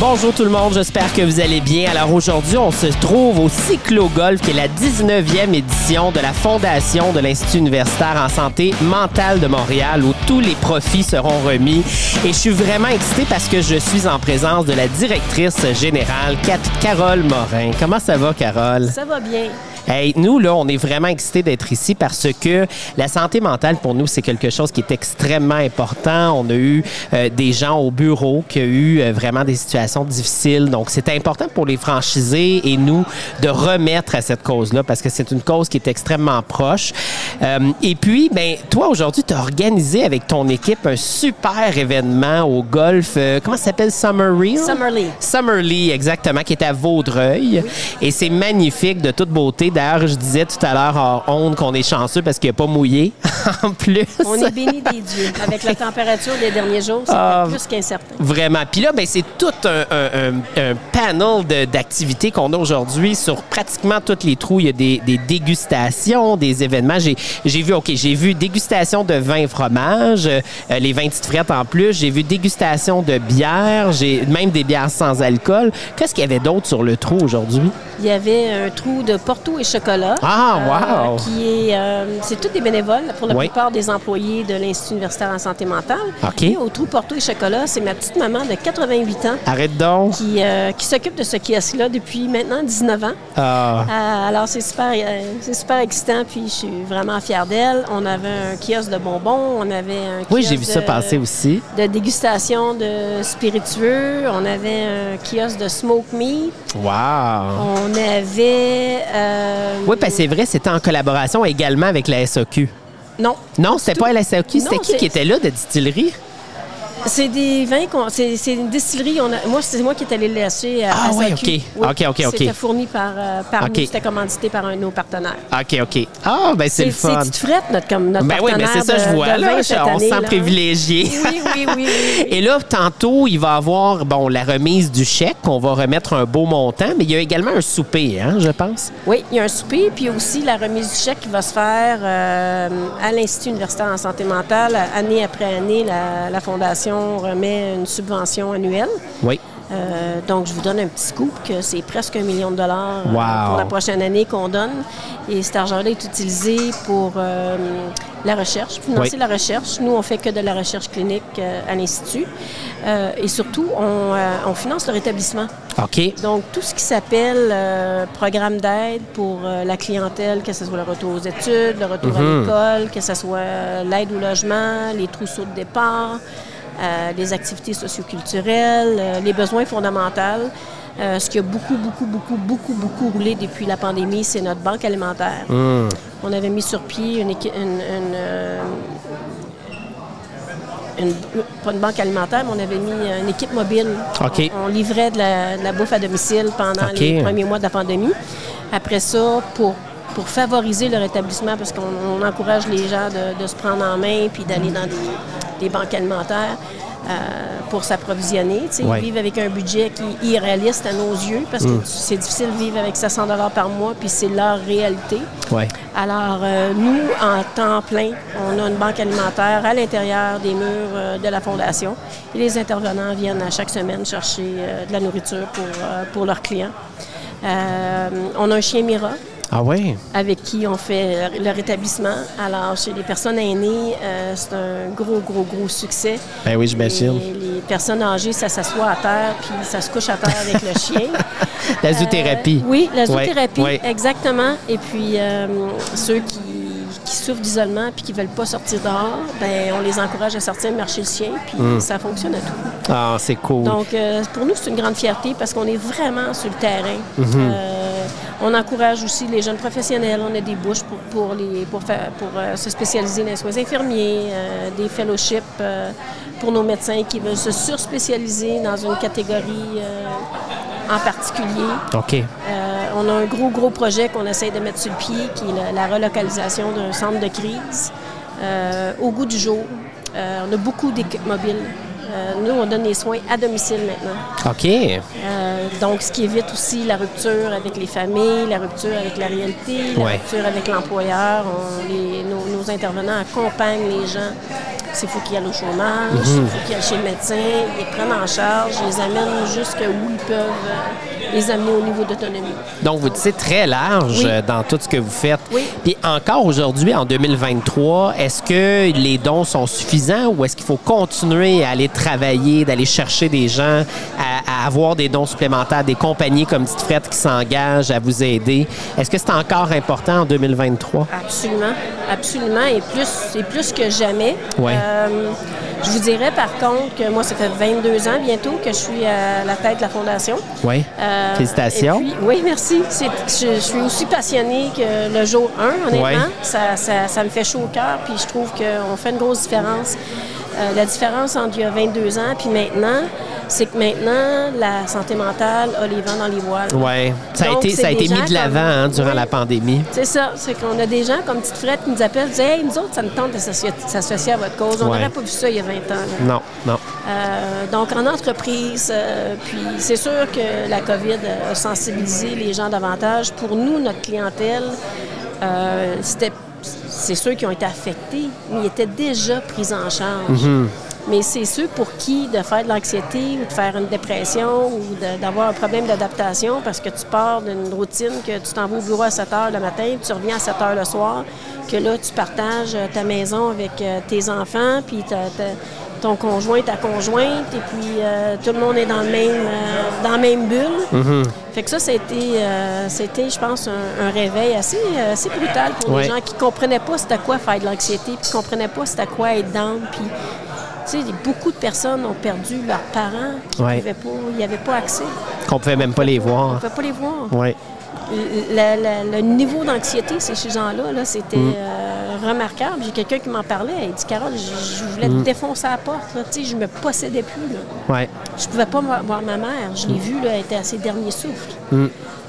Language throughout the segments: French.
Bonjour tout le monde, j'espère que vous allez bien. Alors aujourd'hui, on se trouve au Cyclo Golf, qui est la 19e édition de la Fondation de l'Institut universitaire en santé mentale de Montréal, où tous les profits seront remis. Et je suis vraiment excité parce que je suis en présence de la directrice générale, Carole Morin. Comment ça va, Carole? Ça va bien. Hey, nous, là, on est vraiment excités d'être ici parce que la santé mentale, pour nous, c'est quelque chose qui est extrêmement important. On a eu euh, des gens au bureau qui ont eu euh, vraiment des situations difficiles. Donc, c'est important pour les franchisés et nous de remettre à cette cause-là parce que c'est une cause qui est extrêmement proche. Euh, et puis, ben, toi, aujourd'hui, tu as organisé avec ton équipe un super événement au golf. Euh, comment ça s'appelle? Summer Reel? Summerly. Summerly, exactement, qui est à Vaudreuil. Et c'est magnifique, de toute beauté. D'ailleurs, je disais tout à l'heure en honte qu'on est chanceux parce qu'il n'a pas mouillé. en plus. On est béni des dieux. Avec la température des derniers jours, c'est Ah. plus qu'incertain. Vraiment. Puis là, ben, c'est tout un, un- un- un panel de- d'activités qu'on a aujourd'hui sur pratiquement tous les trous. Il y a des, des dégustations, des événements. J'ai j'ai vu, OK, j'ai vu dégustation de vin et fromage, euh, les vins petites frettes en plus. J'ai vu dégustation de bière, j'ai même des bières sans alcool. Qu'est-ce qu'il y avait d'autre sur le trou aujourd'hui? Il y avait un trou de Porto et chocolat. Ah, wow! qui est, euh, c'est tous des bénévoles pour la Oui. plupart des employés de l'Institut universitaire en santé mentale. OK. Et au trou Porto et chocolat, c'est ma petite maman de 88 ans Arrête donc. qui, euh, qui s'occupe de ce kiosque-là depuis maintenant 19 ans. Ah. Euh, alors, c'est super, euh, c'est super excitant, puis je suis vraiment fière d'elle. On avait un kiosque de bonbons, on avait un Oui, kiosque j'ai vu ça de- passer aussi. de dégustation de spiritueux. On avait un kiosque de smoke meat. Wow! On avait... euh, Oui, parce que c'est vrai, c'était en collaboration également avec la SAQ. Non, Non, c'était pas la SAQ, c'était qui qui était là de distillerie? C'est des vins... qu'on- C'est c'est une distillerie. On a- moi, c'est moi qui est allé le laisser à, Ah à ouais, SAQ. ok. Oui, Ok, ok, ok. C'était fourni par, euh, par nous. C'était commandité par un de nos partenaires. OK, OK. Ah, ben c'est le C'est fun. Tite Frette, notre, comme, notre Ben oui, mais partenaire c'est ça, je vois. Là, on se sent là. privilégié. Oui, oui, oui, oui, oui. Et là, tantôt, il va y avoir bon, la remise du chèque. On va remettre un beau montant, mais il y a également un souper, hein, je pense. Oui, il y a un souper, puis aussi la remise du chèque qui va se faire euh, à l'Institut universitaire en santé mentale. Année après année, la, la Fondation remet une subvention annuelle. Oui. Euh, donc, je vous donne un petit scoop que c'est presque un million de dollars euh, pour la prochaine année qu'on donne. Et cet argent-là est utilisé pour euh, la recherche, financer Oui. la recherche. Nous, on fait que de la recherche clinique à l'Institut. Et surtout, on, on finance le rétablissement. OK. Donc, tout ce qui s'appelle programme d'aide pour la clientèle, que ce soit le retour aux études, le retour à l'école, que ce soit l'aide au logement, les trousseaux de départ, euh, les activités socioculturelles, euh, les besoins fondamentaux. Euh, ce qui a beaucoup, beaucoup, beaucoup, beaucoup, beaucoup roulé depuis la pandémie, c'est notre banque alimentaire. On avait mis sur pied une, équi- une- une, euh, une- pas une banque alimentaire, mais on avait mis une équipe mobile. On, on livrait de la, de la bouffe à domicile pendant les premiers mois de la pandémie. Après ça, pour, pour favoriser le rétablissement, parce qu'on on encourage les gens de, de se prendre en main puis d'aller dans des, des banques alimentaires euh, pour s'approvisionner. Ouais. Ils vivent avec un budget qui est irréaliste à nos yeux, parce que c'est difficile de vivre avec 700 par mois, puis c'est leur réalité. Ouais. Alors, euh, nous, en temps plein, on a une banque alimentaire à l'intérieur des murs euh, de la Fondation. Et les intervenants viennent à chaque semaine chercher de la nourriture pour, pour leurs clients. On a un chien Mira Ah ouais? avec qui on fait le rétablissement. Alors, chez les personnes aînées, euh, c'est un gros, gros, gros succès. Ben oui, j'imagine. Les, les personnes âgées, ça s'assoit à terre, puis ça se couche à terre avec le chien. La zoothérapie. Euh, oui, la zoothérapie, Ouais, ouais. exactement. Et puis, euh, ceux qui, qui souffrent d'isolement puis qui ne veulent pas sortir dehors, ben, on les encourage à sortir, marcher le chien, puis Hmm. ça fonctionne à tout. Ah, c'est cool. Donc, euh, pour nous, c'est une grande fierté parce qu'on est vraiment sur le terrain. Mhm. Euh, on encourage aussi les jeunes professionnels. On a des bouches pour, pour, les, pour, faire, pour euh, se spécialiser dans les soins infirmiers, euh, des fellowships euh, pour nos médecins qui veulent se surspécialiser dans une catégorie euh, en particulier. OK. Euh, on a un gros, gros projet qu'on essaie de mettre sur le pied, qui est la, la relocalisation d'un centre de crise euh, au goût du jour. Euh, on a beaucoup d'équipes mobiles. Euh, nous, on donne les soins à domicile maintenant. OK. Euh, donc, ce qui évite aussi la rupture avec les familles, la rupture avec la réalité, la Ouais. rupture avec l'employeur. Nos, nos intervenants accompagnent les gens s'il faut qu'ils aillent au chômage, s'il faut qu'ils aillent chez le médecin, ils les prennent en charge, ils les amènent jusqu'où ils peuvent euh, les amener au niveau d'autonomie. Donc, vous dites très large Oui. euh, dans tout ce que vous faites. Oui. Puis encore aujourd'hui, en 2023, est-ce que les dons sont suffisants ou est-ce qu'il faut continuer à aller travailler, d'aller chercher des gens, à, à avoir des dons supplémentaires, des compagnies comme Petite Frette qui s'engagent à vous aider? Est-ce que c'est encore important en 2023? Absolument, absolument, et plus, et plus que jamais. Ouais. Euh, je vous dirais par contre que moi, ça fait 22 ans bientôt que je suis à la tête de la Fondation. Oui. Euh, Félicitations. puis- oui, merci. Je, je suis aussi passionnée que le jour 1, honnêtement. Ça, ça- ça me fait chaud au cœur, puis je trouve qu'on fait une grosse différence. Euh, la différence entre il y a 22 ans puis maintenant, c'est que maintenant, la santé mentale a les vents dans les voiles. Oui. Ça a Donc, été, c'est ça a des été mis de l'avant hein, durant la pandémie. C'est ça, c'est qu'on a des gens comme Petite Frette qui nous appellent, qui disent Hey, nous autres, ça nous tente de s'associer à votre cause. On Ouais. n'aurait pas vu ça il y a 20 ans. là. Non, non. Euh, donc, en entreprise, euh, puis c'est sûr que la COVID a sensibilisé les gens davantage. Pour nous, notre clientèle, euh, c'était, c'est ceux qui ont été affectés, mais ils étaient déjà pris en charge. Mais c'est ceux pour qui de faire de l'anxiété ou de faire une dépression ou d'avoir un problème d'adaptation parce que tu pars d'une routine que tu t'en vas au bureau à 7 heures le matin, puis tu reviens à 7 heures le soir, que là, tu partages ta maison avec euh, tes enfants, puis ta- ta- ton conjoint, ta conjointe, et puis euh, tout le monde est dans le même, euh, dans la même bulle. Fait que ça, c'était, euh, c'était je pense, un, un réveil assez, assez brutal pour Ouais. les gens qui comprenaient pas c'était quoi faire de l'anxiété, puis qui comprenaient pas c'était quoi être down, puis... Tu sais, beaucoup de personnes ont perdu leurs parents qui Ouais. pouvaient pas, accès. Qu'on pouvait même pas les On ne voir. pouvait pas les voir. Oui. Le, le- le niveau d'anxiété ces gens-là, là, c'était Mm. Remarquable. J'ai quelqu'un qui m'en parlait. Il dit Carole, je, voulais Mm. te défoncer la porte. Là. Je me possédais plus. Là. Oui. Je pouvais pas voir voir ma mère. Je l'ai vue, là, elle était à ses derniers souffles. Mm.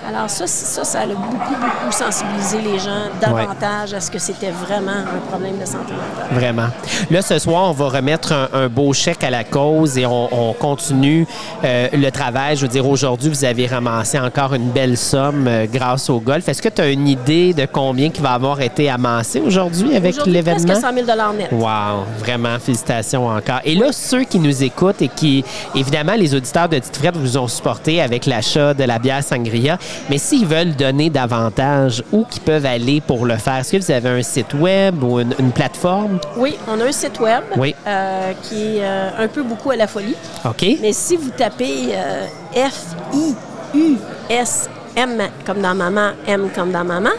Alors ça, ça, ça a beaucoup, beaucoup sensibilisé les gens davantage à ce que c'était vraiment un problème de santé mentale. Vraiment. Là, ce soir, on va remettre un, un beau chèque à la cause et on, on continue euh, le travail. Je veux dire, aujourd'hui, vous avez ramassé encore une belle somme euh, grâce au golf. Est-ce que tu as une idée de combien qui va avoir été amassé aujourd'hui avec Aujourd'hui, l'événement? presque 100 000 net. Wow, vraiment, félicitations encore. Et là, ceux qui nous écoutent et qui, évidemment, les auditeurs de Tite Frette vous ont supporté avec l'achat de la bière Sangria, mais s'ils veulent donner davantage, où qu'ils peuvent aller pour le faire? Est-ce que vous avez un site web ou une, une plateforme? Oui, on a un site web Oui. euh, qui est euh, un peu beaucoup à la folie. OK? Mais si vous tapez euh, F-I-U-S-M comme dans maman, M comme dans maman,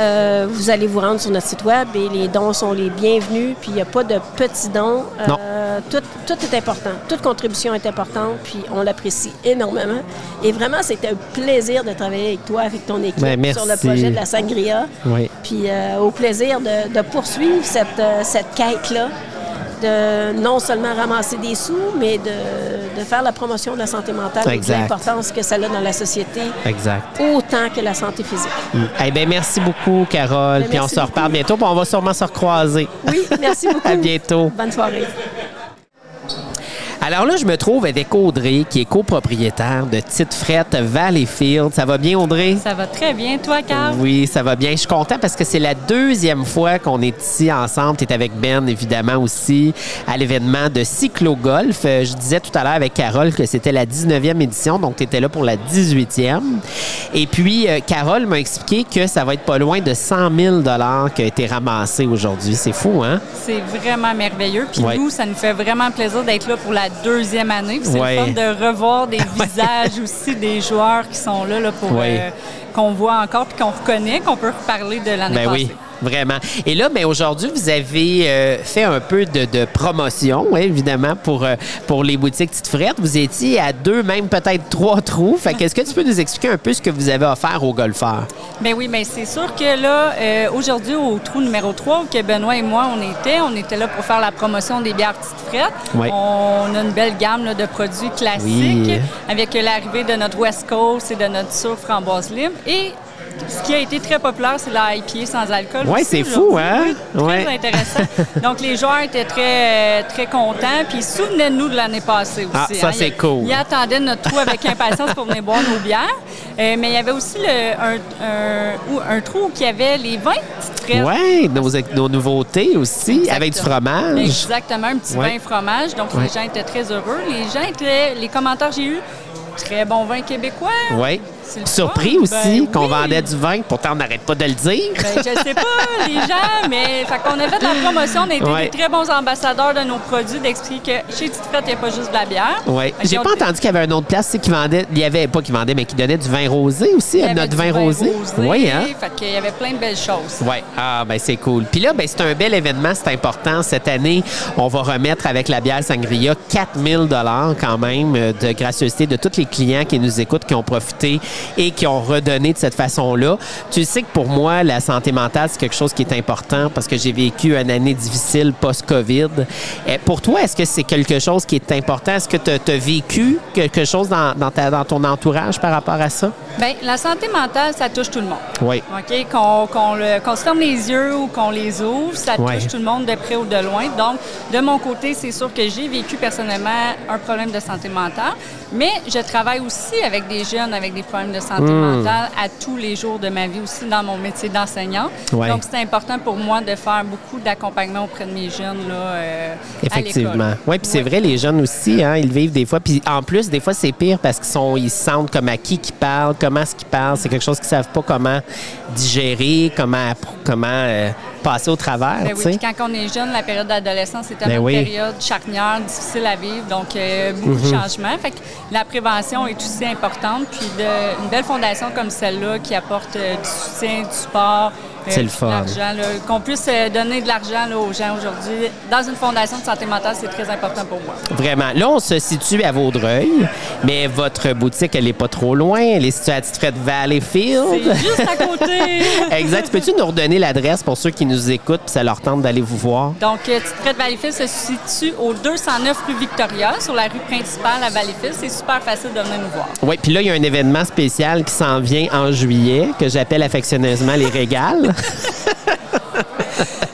euh, vous allez vous rendre sur notre site web et les dons sont les bienvenus. Puis il n'y a pas de petits dons. Non. Euh, tout, tout est important. Toute contribution est importante. Puis on l'apprécie énormément. Et vraiment, c'était un plaisir de travailler avec toi, avec ton équipe Ben, sur le projet de la Sangria. Oui. Puis euh, au plaisir de, de poursuivre cette, euh, cette quête-là, de non seulement ramasser des sous, mais de, de faire la promotion de la santé mentale et de l'importance que ça a dans la société, Exact. autant que la santé physique. Eh bien, merci beaucoup, Carole. Ben, Puis on se reparle bientôt, puis on va sûrement se recroiser. Oui, merci beaucoup. À bientôt. Bonne soirée. Alors là, je me trouve avec Audrey, qui est copropriétaire de Tite Frette Valleyfield. Ça va bien, Audrey? Ça va très bien, toi, Carl? Oui, ça va bien. Je suis content parce que c'est la deuxième fois qu'on est ici ensemble. Tu es avec Ben, évidemment, aussi, à l'événement de Cyclo-Golf. Euh, Je disais tout à l'heure avec Carole que c'était la 19e édition, donc tu étais là pour la 18e. Et puis, euh, Carole m'a expliqué que ça va être pas loin de 100 000 qui a été ramassé aujourd'hui. C'est fou, hein? C'est vraiment merveilleux. Puis Ouais. nous, ça nous fait vraiment plaisir d'être là pour la deuxième année. C'est Ouais. le fun de revoir des visages aussi des joueurs qui sont là, là pour Ouais. euh, qu'on voit encore puis qu'on reconnaît, qu'on peut reparler de l'année Ben passée. oui, vraiment. Et là, ben aujourd'hui, vous avez euh, fait un peu de, de promotion, évidemment, pour, euh, pour les boutiques Tite Frette. Vous étiez à deux, même peut-être trois trous. Fait qu'est-ce que tu peux nous expliquer un peu ce que vous avez offert aux golfeurs? Ben oui, mais c'est sûr que là, euh, aujourd'hui, au trou numéro 3, où que Benoît et moi, on était, on était là pour faire la promotion des bières petites frettes. Oui. On a une belle gamme là, de produits classiques Oui. avec l'arrivée de notre West Coast et de notre soufre framboise libre. Et ce qui a été très populaire, c'est la IPA sans alcool. Aussi c'est fou, hein? Oui, très Ouais. intéressant. Donc, les joueurs étaient très, euh, très contents. Puis, souvenez-nous de l'année passée aussi. Ah, ça, hein. c'est cool. Ils attendaient notre trou avec impatience pour venir boire nos bières. Euh, mais il y avait aussi le- un, un- un trou où il y avait les vins petites fraises. Oui, nos, nos nouveautés aussi, avec du fromage. Exactement, un petit Ouais. vin fromage. Donc, Ouais. les gens étaient très heureux. Les gens étaient, les commentaires que j'ai eus, très bon vin québécois. Oui. Surpris fun. aussi Ben qu'on oui. vendait du vin, pourtant on n'arrête pas de le dire. Ben, je sais pas, les gens, mais fait qu'on a fait de la promotion, on a été Ouais. des très bons ambassadeurs de nos produits, d'expliquer que chez Tite Frette, il n'y a pas juste de la bière. Oui. J'ai pas entendu qu'il y avait un autre place qui vendait. Il y avait pas qui vendait, mais qui donnait du vin rosé aussi, notre vin, rosé. Oui, hein? Fait qu'il y avait plein de belles choses. Oui, ah ben c'est cool. Puis là, ben, c'est un bel événement, c'est important. Cette année, on va remettre avec la bière Sangria 4000 dollars quand même euh, de gracieuseté de tous les clients qui nous écoutent, qui ont profité et qui ont redonné de cette façon-là. Tu sais que pour moi, la santé mentale, c'est quelque chose qui est important parce que j'ai vécu une année difficile post-COVID. Eh, Pour toi, est-ce que c'est quelque chose qui est important? Est-ce que tu as, vécu quelque chose dans, dans ta- dans ton entourage par rapport à ça? Bien, la santé mentale, ça touche tout le monde. Oui. OK? Qu'on se ferme les yeux ou qu'on les ouvre, ça touche tout le monde de près ou de loin. Donc, de mon côté, c'est sûr que j'ai vécu personnellement un problème de santé mentale, mais je travaille aussi avec des jeunes avec des problèmes de santé Hmm. mentale à tous les jours de ma vie aussi dans mon métier d'enseignant. Ouais. Donc, c'est important pour moi de faire beaucoup d'accompagnement auprès de mes jeunes là, euh, Effectivement. Oui, puis c'est vrai, les jeunes aussi, hein, ils vivent des fois. Puis en plus, des fois, c'est pire parce qu'ils sont, ils se sentent comme à qui qui parle, comment est-ce qu'ils parlent. C'est quelque chose qu'ils savent pas comment digérer, comment, comment euh, passer au travers. Ben oui, quand on est jeune, la période d'adolescence, c'est Ben oui. une période charnière, difficile à vivre, donc euh, beaucoup Mhm. de changements. Fait que la prévention est aussi importante, puis de- une belle fondation comme celle-là qui apporte euh, du soutien, du support, C'est le fun. qu'on puisse euh, donner de l'argent aux gens aujourd'hui. Dans une fondation de santé mentale, c'est très important pour moi. Vraiment. Là, on se situe à Vaudreuil, mais votre boutique, elle est pas trop loin. Elle est située à Titfred Valleyfield. C'est juste à côté! exact. Peux-tu nous redonner l'adresse pour ceux qui nous écoutent puis ça leur tente d'aller vous voir? Donc, euh, Prête Valleyfield se situe au 209 rue Victoria, sur la rue principale à Valleyfield. C'est super facile de venir nous voir. Oui, puis là, il y a un événement spécial qui s'en vient en juillet que j'appelle affectionneusement les régales.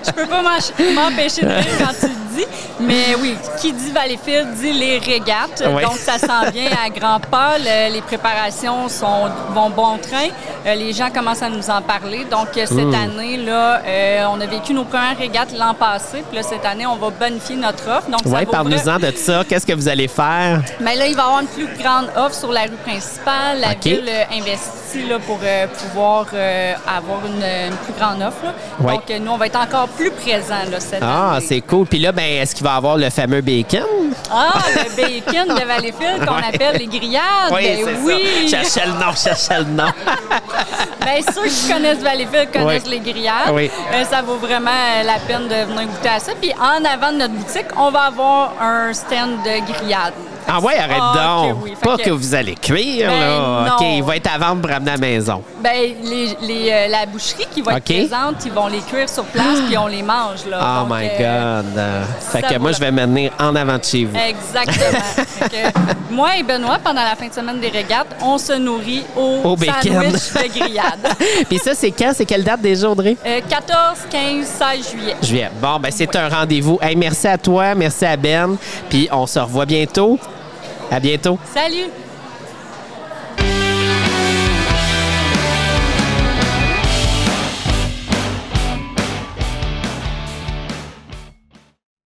Je peux pas m'empêcher de rire quand tu le dis, mais oui, qui dit Valleyfield dit les régates. Donc, ça s'en vient à grands pas. Le- les préparations sont, vont bon train. Euh, les gens commencent à nous en parler. Donc, euh, cette année, là, euh, on a vécu nos premières régates l'an passé. Puis là, cette année, on va bonifier notre offre. Donc, Oui, parle-nous-en de ça. Qu'est-ce que vous allez faire? mais là, il va y avoir une plus grande offre sur la rue principale. La ville euh, investit là, pour euh, pouvoir euh, avoir une, une plus grande offre. Ouais. Donc, euh, nous, on va être encore plus présents là, cette Ah, année. c'est cool. Puis là, ben, est-ce qu'il va y avoir le fameux bacon? Ah, le bacon de Valleyfield qu'on appelle les grillades. Ben c'est oui. ça. Cherchais le nom, cherchais le nom. Bien, ceux qui connaissent Valleyfield connaissent Oui. les grillades. Oui. Euh, ça vaut vraiment la peine de venir goûter à ça. Puis en avant de notre boutique, on va avoir un stand de grillades. Ah ouais, arrête Ah, donc. oui. Pas que- que vous allez cuire, Ben là. non. OK, il va être à vendre pour ramener à la maison. Ben, les, les, euh, la boucherie qui va être présente, ils vont les cuire sur place puis on les mange. Là. Oh Donc, my euh, God. Euh, Fait ça que moi, je vais me tenir en avant de chez vous. Exactement. Que moi et Benoît, pendant la fin de semaine des régates, on se nourrit au, Au bacon. sandwich de grillade. Puis ça, c'est quand? C'est quelle date déjà, Audrey? Euh, 14, 15, 16 juillet. Juillet. Bon, ben c'est un rendez-vous. Hey, merci à toi, merci à Ben. Puis on se revoit bientôt. À bientôt. Salut!